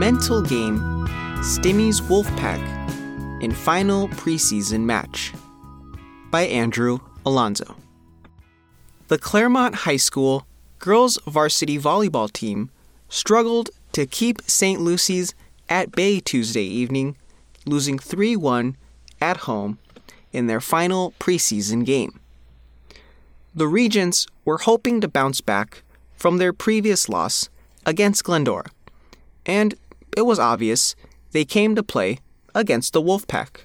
mental game Stymies Wolfpack in final preseason match by Andrew Alonzo. The Claremont High School girls varsity volleyball team struggled to keep St. Lucy's at bay Tuesday evening, losing 3 1 at home in their final preseason game. The Regents were hoping to bounce back from their previous loss against Glendora, and it was obvious they came to play against the Wolfpack.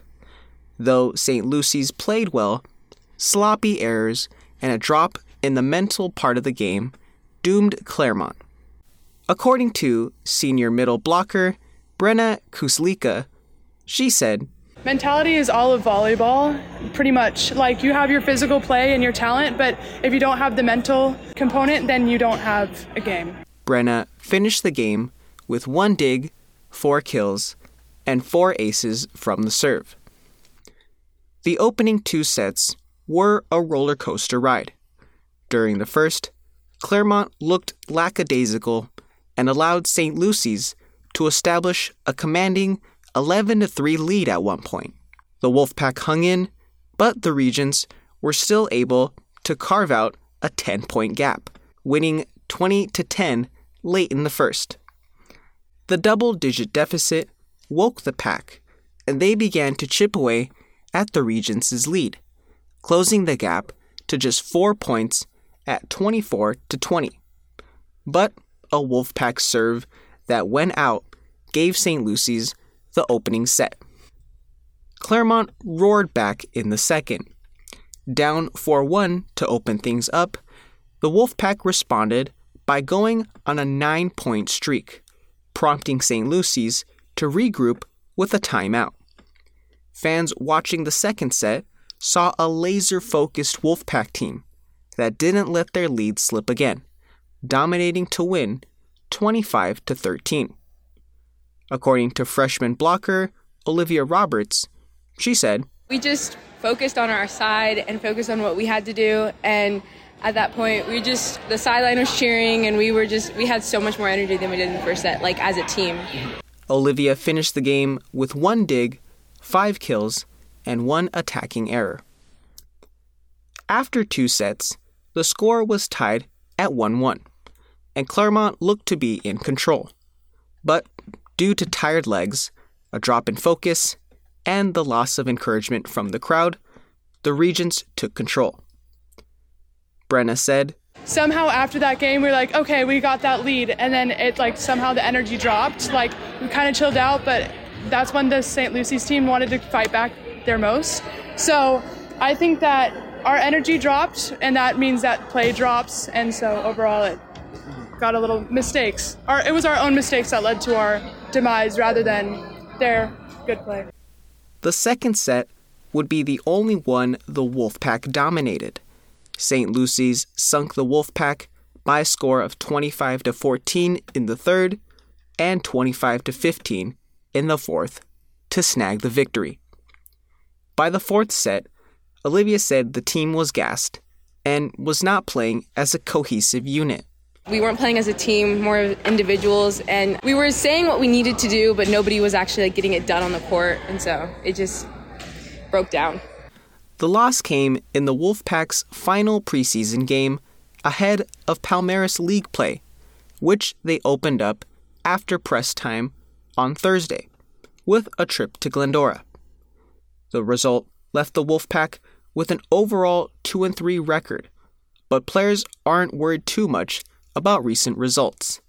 Though St. Lucy's played well, sloppy errors and a drop in the mental part of the game doomed Claremont. According to senior middle blocker Brenna Kuslika, she said, Mentality is all of volleyball, pretty much. Like you have your physical play and your talent, but if you don't have the mental component, then you don't have a game. Brenna finished the game with one dig, four kills, and four aces from the serve. The opening two sets were a roller coaster ride. During the first, Claremont looked lackadaisical and allowed St. Lucy's to establish a commanding 11 3 lead at one point. The Wolfpack hung in, but the Regents were still able to carve out a 10 point gap, winning 20 10 late in the first. The double digit deficit woke the pack, and they began to chip away at the Regents' lead, closing the gap to just four points at 24 to 20. But a Wolfpack serve that went out gave St. Lucy's the opening set. Claremont roared back in the second. Down 4 1 to open things up, the Wolfpack responded by going on a nine point streak, prompting St. Lucy's to regroup with a timeout. Fans watching the second set saw a laser focused Wolfpack team that didn't let their lead slip again, dominating to win 25 to 13. According to freshman blocker Olivia Roberts, she said, We just focused on our side and focused on what we had to do. And at that point, we just, the sideline was cheering and we were just, we had so much more energy than we did in the first set, like as a team. Olivia finished the game with one dig, five kills, and one attacking error. After two sets, the score was tied at 1 1, and Claremont looked to be in control. But due to tired legs, a drop in focus, and the loss of encouragement from the crowd, the Regents took control. Brenna said, Somehow after that game, we were like, okay, we got that lead, and then it like somehow the energy dropped. Like we kind of chilled out, but that's when the St. Lucy's team wanted to fight back their most. So I think that our energy dropped, and that means that play drops, and so overall it got a little mistakes. Our, it was our own mistakes that led to our demise rather than their good play. The second set would be the only one the Wolfpack dominated. St. Lucy's sunk the Wolfpack by a score of 25 to 14 in the third and 25 to 15 in the fourth to snag the victory. By the fourth set, Olivia said the team was gassed and was not playing as a cohesive unit. We weren't playing as a team, more individuals, and we were saying what we needed to do, but nobody was actually like, getting it done on the court, and so it just broke down. The loss came in the Wolfpack's final preseason game ahead of Palomares League play, which they opened up after press time on Thursday with a trip to Glendora. The result left the Wolfpack with an overall 2 and 3 record, but players aren't worried too much about recent results,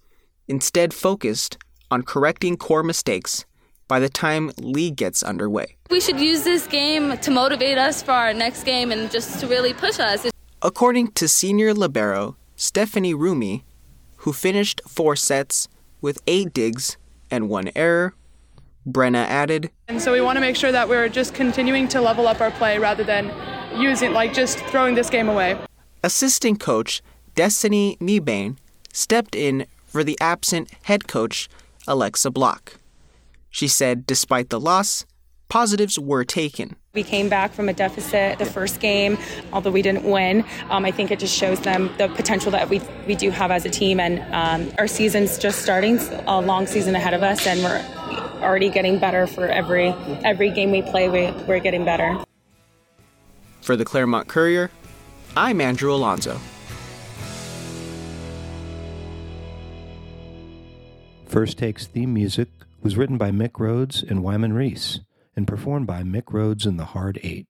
instead, focused on correcting core mistakes by the time league gets underway. We should use this game to motivate us for our next game and just to really push us. According to senior libero Stephanie Rumi, who finished four sets with eight digs and one error, Brenna added, And so we want to make sure that we're just continuing to level up our play rather than using, like, just throwing this game away. Assistant coach Destiny Mebane stepped in for the absent head coach Alexa Block. She said despite the loss, positives were taken. We came back from a deficit the first game, although we didn't win. Um, I think it just shows them the potential that we we do have as a team, and um, our season's just starting, a long season ahead of us, and we're already getting better for every every game we play. We, we're getting better. For the Claremont Courier, I'm Andrew Alonzo. First Takes theme music was written by Mick Rhodes and Wyman Reese and performed by Mick Rhodes and the Hard Eight.